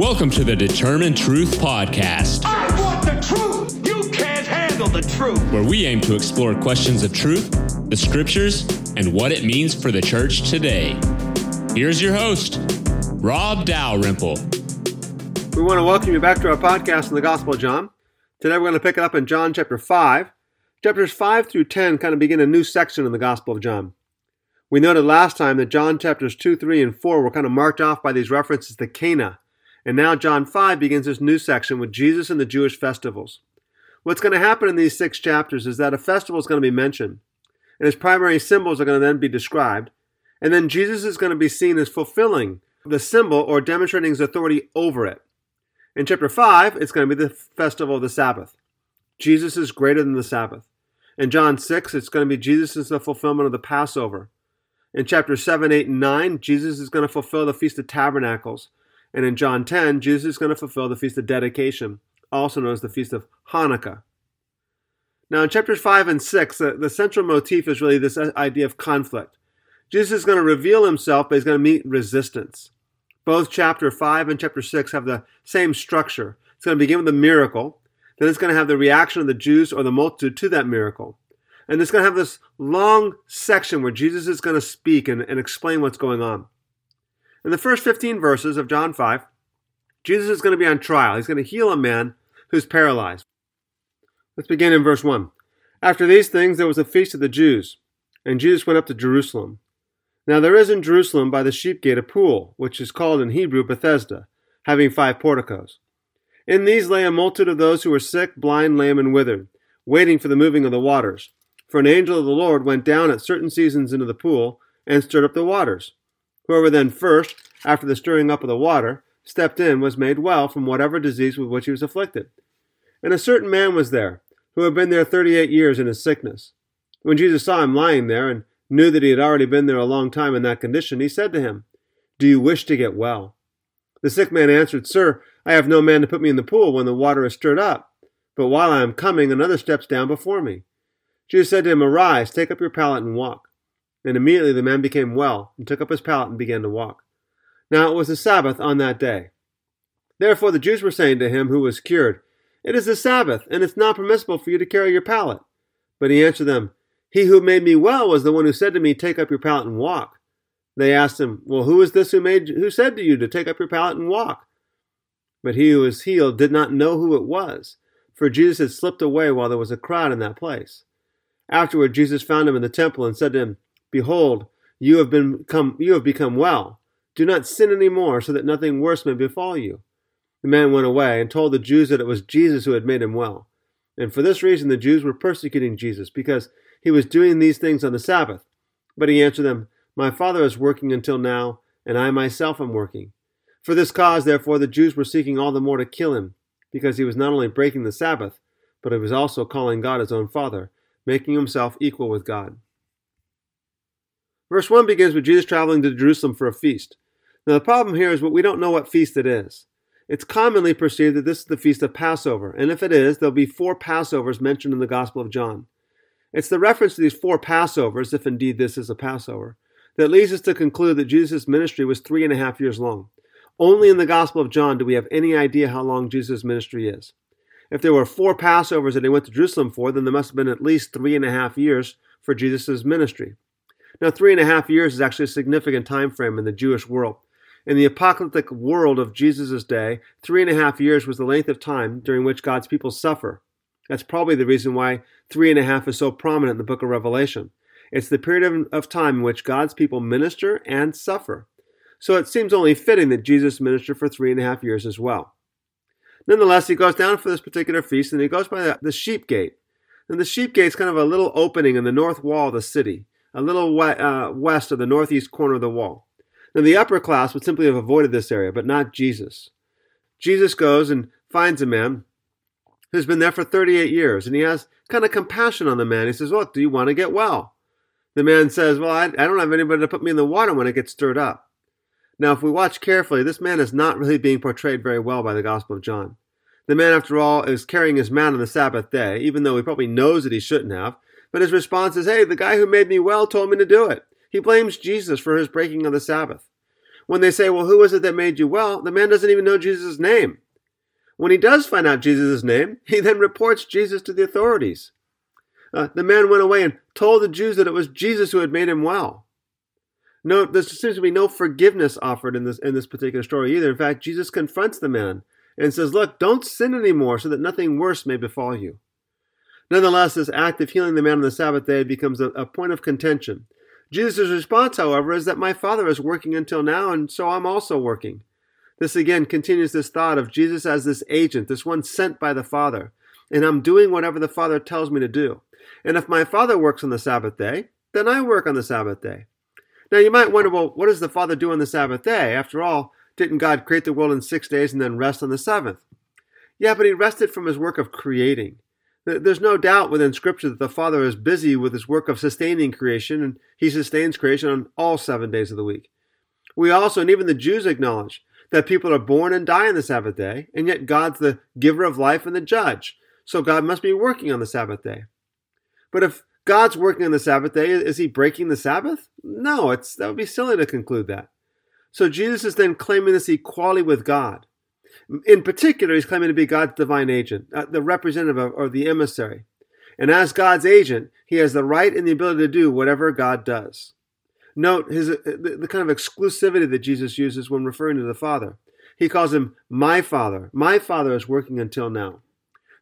Welcome to the Determine Truth Podcast, I want the truth. You can't handle the truth. where we aim to explore questions of truth, the scriptures, and what it means for the church today. Here's your host, Rob Dalrymple. We want to welcome you back to our podcast in the Gospel of John. Today we're going to pick it up in John chapter 5. Chapters 5 through 10 kind of begin a new section in the Gospel of John. We noted last time that John chapters 2, 3, and 4 were kind of marked off by these references to Cana. And now John 5 begins this new section with Jesus and the Jewish festivals. What's going to happen in these six chapters is that a festival is going to be mentioned, and its primary symbols are going to then be described, and then Jesus is going to be seen as fulfilling the symbol or demonstrating his authority over it. In chapter 5, it's going to be the festival of the Sabbath. Jesus is greater than the Sabbath. In John 6, it's going to be Jesus is the fulfillment of the Passover. In chapter 7, 8, and 9, Jesus is going to fulfill the Feast of Tabernacles. And in John 10, Jesus is going to fulfill the Feast of Dedication, also known as the Feast of Hanukkah. Now, in chapters 5 and 6, the, the central motif is really this idea of conflict. Jesus is going to reveal himself, but he's going to meet resistance. Both chapter 5 and chapter 6 have the same structure. It's going to begin with a miracle, then it's going to have the reaction of the Jews or the multitude to that miracle. And it's going to have this long section where Jesus is going to speak and, and explain what's going on. In the first 15 verses of John 5, Jesus is going to be on trial. He's going to heal a man who's paralyzed. Let's begin in verse 1. After these things, there was a feast of the Jews, and Jesus went up to Jerusalem. Now there is in Jerusalem by the sheep gate a pool, which is called in Hebrew Bethesda, having five porticos. In these lay a multitude of those who were sick, blind, lame, and withered, waiting for the moving of the waters. For an angel of the Lord went down at certain seasons into the pool and stirred up the waters. Whoever then first, after the stirring up of the water, stepped in was made well from whatever disease with which he was afflicted. And a certain man was there, who had been there thirty eight years in his sickness. When Jesus saw him lying there, and knew that he had already been there a long time in that condition, he said to him, Do you wish to get well? The sick man answered, Sir, I have no man to put me in the pool when the water is stirred up. But while I am coming, another steps down before me. Jesus said to him, Arise, take up your pallet and walk. And immediately the man became well, and took up his pallet and began to walk. Now it was the Sabbath on that day. Therefore the Jews were saying to him who was cured, It is the Sabbath, and it's not permissible for you to carry your pallet. But he answered them, He who made me well was the one who said to me, Take up your pallet and walk. They asked him, Well, who is this who made who said to you to take up your pallet and walk? But he who was healed did not know who it was, for Jesus had slipped away while there was a crowd in that place. Afterward Jesus found him in the temple and said to him, Behold, you have become you have become well. Do not sin any more, so that nothing worse may befall you. The man went away and told the Jews that it was Jesus who had made him well. And for this reason the Jews were persecuting Jesus, because he was doing these things on the Sabbath. But he answered them, My Father is working until now, and I myself am working. For this cause, therefore, the Jews were seeking all the more to kill him, because he was not only breaking the Sabbath, but he was also calling God his own Father, making himself equal with God. Verse 1 begins with Jesus traveling to Jerusalem for a feast. Now, the problem here is what we don't know what feast it is. It's commonly perceived that this is the feast of Passover, and if it is, there'll be four Passovers mentioned in the Gospel of John. It's the reference to these four Passovers, if indeed this is a Passover, that leads us to conclude that Jesus' ministry was three and a half years long. Only in the Gospel of John do we have any idea how long Jesus' ministry is. If there were four Passovers that he went to Jerusalem for, then there must have been at least three and a half years for Jesus' ministry. Now, three and a half years is actually a significant time frame in the Jewish world. In the apocalyptic world of Jesus' day, three and a half years was the length of time during which God's people suffer. That's probably the reason why three and a half is so prominent in the book of Revelation. It's the period of, time in which God's people minister and suffer. So it seems only fitting that Jesus ministered for three and a half years as well. Nonetheless, he goes down for this particular feast and he goes by the, the sheep gate. And the sheep gate is kind of a little opening in the north wall of the city a little we- uh, west of the northeast corner of the wall. Now, the upper class would simply have avoided this area, but not Jesus. Jesus goes and finds a man who's been there for 38 years, and he has kind of compassion on the man. He says, What, do you want to get well? The man says, Well, I, I don't have anybody to put me in the water when it gets stirred up. Now, if we watch carefully, this man is not really being portrayed very well by the Gospel of John. The man, after all, is carrying his mat on the Sabbath day, even though he probably knows that he shouldn't have. But his response is, hey, the guy who made me well told me to do it. He blames Jesus for his breaking of the Sabbath. When they say, Well, who was it that made you well? the man doesn't even know Jesus' name. When he does find out Jesus' name, he then reports Jesus to the authorities. Uh, the man went away and told the Jews that it was Jesus who had made him well. No, there seems to be no forgiveness offered in this in this particular story either. In fact, Jesus confronts the man and says, "Look, don't sin anymore, so that nothing worse may befall you." Nonetheless, this act of healing the man on the Sabbath day becomes a, a point of contention. Jesus' response, however, is that my Father is working until now, and so I'm also working. This again continues this thought of Jesus as this agent, this one sent by the Father, and I'm doing whatever the Father tells me to do. And if my Father works on the Sabbath day, then I work on the Sabbath day. Now you might wonder, well, what does the Father do on the Sabbath day? After all, didn't God create the world in six days and then rest on the seventh? Yeah, but he rested from his work of creating. There's no doubt within Scripture that the Father is busy with his work of sustaining creation, and he sustains creation on all seven days of the week. We also, and even the Jews acknowledge, that people are born and die on the Sabbath day, and yet God's the giver of life and the judge. So God must be working on the Sabbath day. But if God's working on the Sabbath day, is he breaking the Sabbath? No, it's that would be silly to conclude that. So Jesus is then claiming this equality with God. In particular, he's claiming to be God's divine agent, uh, the representative or the emissary. And as God's agent, he has the right and the ability to do whatever God does. Note his, uh, the, the kind of exclusivity that Jesus uses when referring to the Father. He calls him my Father. My Father is working until now.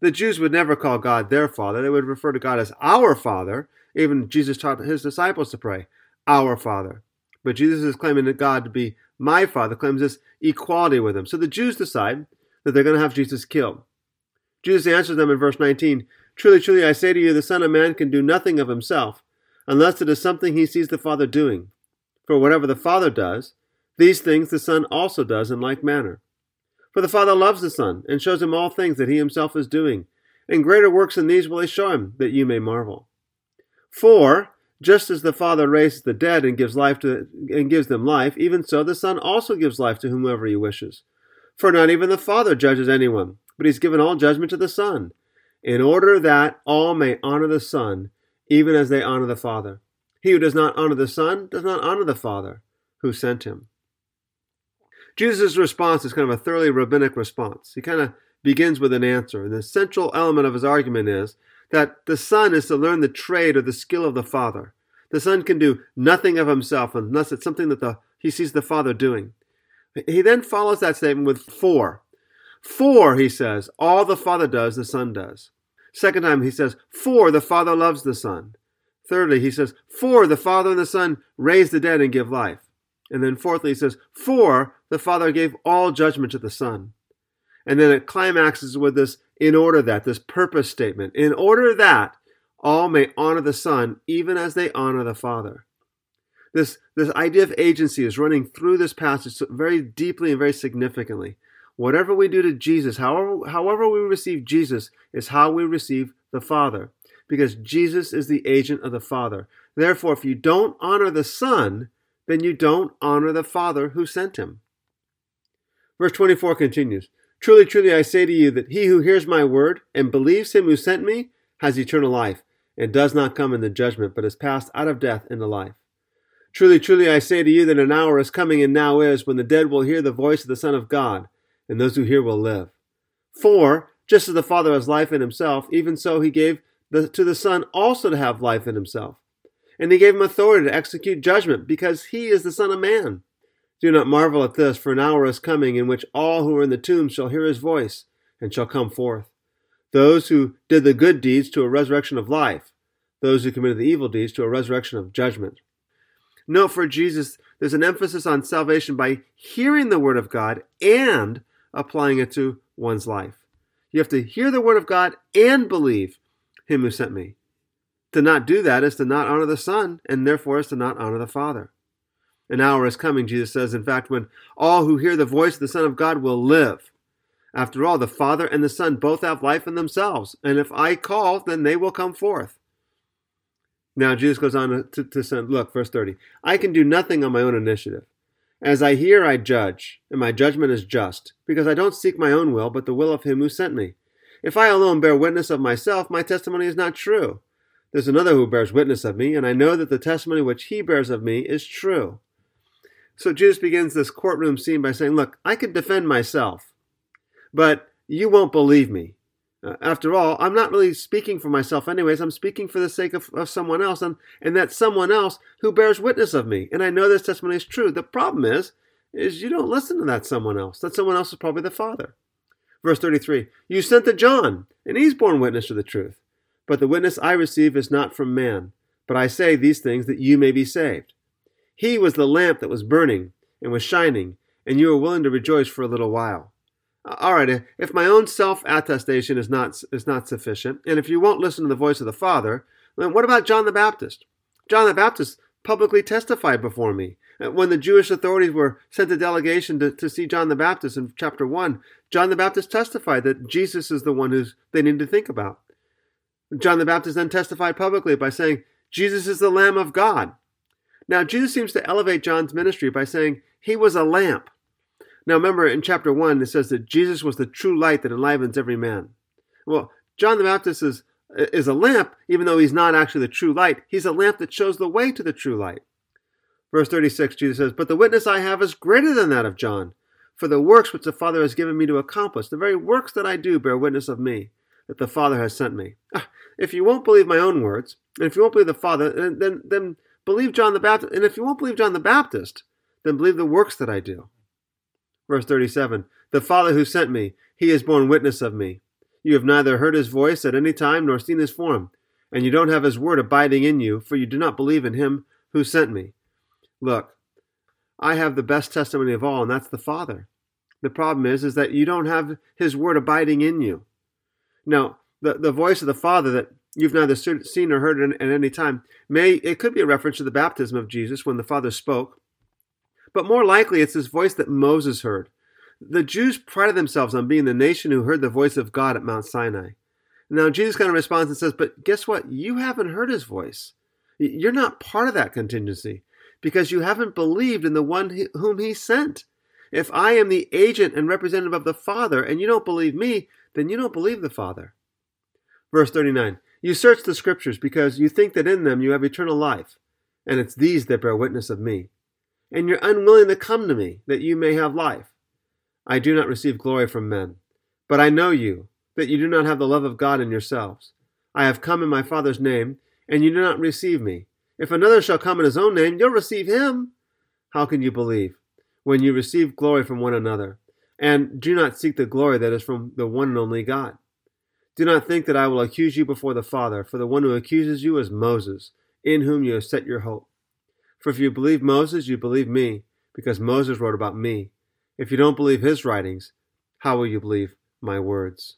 The Jews would never call God their Father. They would refer to God as our Father. Even Jesus taught his disciples to pray, Our Father. But Jesus is claiming that God to be my Father, claims this equality with him. So the Jews decide that they're going to have Jesus killed. Jesus answers them in verse 19 Truly, truly, I say to you, the Son of Man can do nothing of himself, unless it is something he sees the Father doing. For whatever the Father does, these things the Son also does in like manner. For the Father loves the Son, and shows him all things that he himself is doing. And greater works than these will he show him, that you may marvel. For just as the Father raises the dead and gives life to and gives them life, even so the Son also gives life to whomever he wishes. For not even the Father judges anyone, but he's given all judgment to the Son, in order that all may honor the Son, even as they honor the Father. He who does not honor the Son does not honor the Father who sent him. Jesus' response is kind of a thoroughly rabbinic response. He kind of begins with an answer, and the central element of his argument is that the Son is to learn the trade or the skill of the Father. The Son can do nothing of himself unless it's something that the, he sees the Father doing. He then follows that statement with for. For, he says, all the Father does, the Son does. Second time, he says, for the Father loves the Son. Thirdly, he says, for the Father and the Son raise the dead and give life. And then fourthly, he says, for the Father gave all judgment to the Son. And then it climaxes with this in order that, this purpose statement, in order that all may honor the Son, even as they honor the Father. This, this idea of agency is running through this passage very deeply and very significantly. Whatever we do to Jesus, however, however we receive Jesus, is how we receive the Father, because Jesus is the agent of the Father. Therefore, if you don't honor the Son, then you don't honor the Father who sent him. Verse 24 continues Truly, truly, I say to you that he who hears my word and believes him who sent me has eternal life, and does not come into judgment, but is passed out of death into life. Truly, truly, I say to you that an hour is coming and now is when the dead will hear the voice of the Son of God, and those who hear will live. For, just as the Father has life in himself, even so he gave the, to the Son also to have life in himself. And he gave him authority to execute judgment, because he is the Son of Man. Do not marvel at this, for an hour is coming in which all who are in the tombs shall hear his voice, and shall come forth. Those who did the good deeds to a resurrection of life, those who committed the evil deeds to a resurrection of judgment. Note for Jesus, there's an emphasis on salvation by hearing the Word of God and applying it to one's life. You have to hear the Word of God and believe Him who sent me. To not do that is to not honor the Son, and therefore is to not honor the Father. An hour is coming, Jesus says, in fact, when all who hear the voice of the Son of God will live. After all, the Father and the Son both have life in themselves, and if I call, then they will come forth. Now, Jesus goes on to, to send, look, verse 30. I can do nothing on my own initiative. As I hear, I judge, and my judgment is just, because I don't seek my own will, but the will of him who sent me. If I alone bear witness of myself, my testimony is not true. There's another who bears witness of me, and I know that the testimony which he bears of me is true. So Jesus begins this courtroom scene by saying, Look, I can defend myself, but you won't believe me. Uh, after all, I'm not really speaking for myself, anyways. I'm speaking for the sake of, of someone else, and, and that someone else who bears witness of me. And I know this testimony is true. The problem is, is you don't listen to that someone else. That someone else is probably the Father. Verse 33 You sent to John, and he's borne witness to the truth. But the witness I receive is not from man, but I say these things that you may be saved. He was the lamp that was burning and was shining, and you were willing to rejoice for a little while. All right, if my own self attestation is not, is not sufficient, and if you won't listen to the voice of the Father, then what about John the Baptist? John the Baptist publicly testified before me. Uh, when the Jewish authorities were sent a delegation to, to see John the Baptist in chapter 1, John the Baptist testified that Jesus is the one who they need to think about. John the Baptist then testified publicly by saying, Jesus is the Lamb of God. Now, Jesus seems to elevate John's ministry by saying he was a lamp. Now, remember in chapter 1, it says that Jesus was the true light that enlivens every man. Well, John the Baptist is, is a lamp, even though he's not actually the true light. He's a lamp that shows the way to the true light. Verse 36, Jesus says, But the witness I have is greater than that of John. For the works which the Father has given me to accomplish, the very works that I do bear witness of me, that the Father has sent me. Ah, if you won't believe my own words, and if you won't believe the Father, then, then, then believe John the Baptist. And if you won't believe John the Baptist, then believe the works that I do. Verse 37 The Father who sent me, he has borne witness of me. You have neither heard his voice at any time nor seen his form, and you don't have his word abiding in you, for you do not believe in him who sent me. Look, I have the best testimony of all, and that's the Father. The problem is, is that you don't have his word abiding in you. Now, the, the voice of the Father that you've neither seen or heard it at any time may it could be a reference to the baptism of Jesus when the Father spoke, but more likely it's his voice that Moses heard. The Jews prided themselves on being the nation who heard the voice of God at Mount Sinai. Now Jesus kind of responds and says, "But guess what? You haven't heard his voice. You're not part of that contingency because you haven't believed in the one whom he sent." If I am the agent and representative of the Father and you don't believe me, then you don't believe the Father. Verse 39 You search the Scriptures because you think that in them you have eternal life, and it's these that bear witness of me. And you're unwilling to come to me that you may have life. I do not receive glory from men, but I know you, that you do not have the love of God in yourselves. I have come in my Father's name, and you do not receive me. If another shall come in his own name, you'll receive him. How can you believe? When you receive glory from one another, and do not seek the glory that is from the one and only God. Do not think that I will accuse you before the Father, for the one who accuses you is Moses, in whom you have set your hope. For if you believe Moses, you believe me, because Moses wrote about me. If you don't believe his writings, how will you believe my words?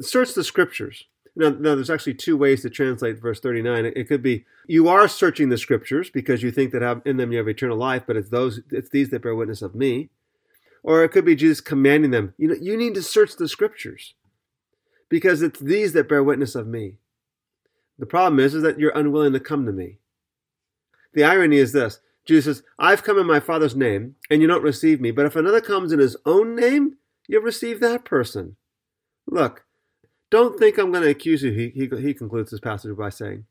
Search the scriptures. Now, now, there's actually two ways to translate verse 39. It, it could be you are searching the scriptures because you think that have, in them you have eternal life, but it's those it's these that bear witness of me. Or it could be Jesus commanding them, you know, you need to search the scriptures because it's these that bear witness of me. The problem is, is that you're unwilling to come to me. The irony is this Jesus says, I've come in my Father's name, and you don't receive me. But if another comes in his own name, you'll receive that person. Look, don't think I'm going to accuse you, he, he, he concludes this passage by saying.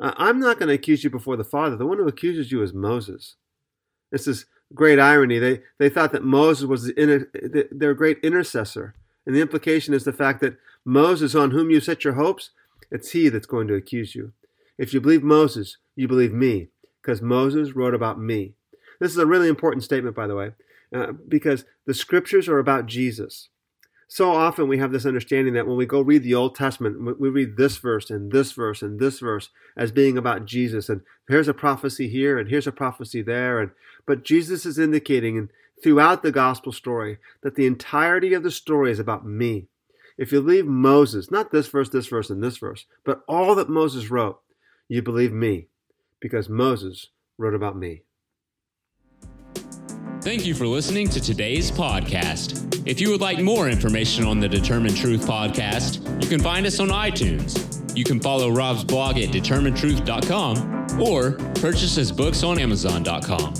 I'm not going to accuse you before the Father. The one who accuses you is Moses. This is great irony. They, they thought that Moses was the inter, their great intercessor. And the implication is the fact that Moses, on whom you set your hopes, it's he that's going to accuse you. If you believe Moses, you believe me, because Moses wrote about me. This is a really important statement, by the way, uh, because the scriptures are about Jesus. So often we have this understanding that when we go read the Old Testament, we read this verse and this verse and this verse as being about Jesus. And here's a prophecy here and here's a prophecy there. And but Jesus is indicating throughout the gospel story that the entirety of the story is about me. If you believe Moses, not this verse, this verse, and this verse, but all that Moses wrote, you believe me because Moses wrote about me. Thank you for listening to today's podcast. If you would like more information on the Determine Truth podcast, you can find us on iTunes. You can follow Rob's blog at determinetruth.com or purchase his books on amazon.com.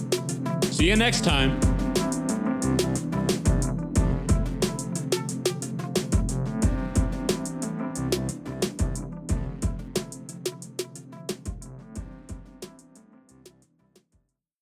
See you next time.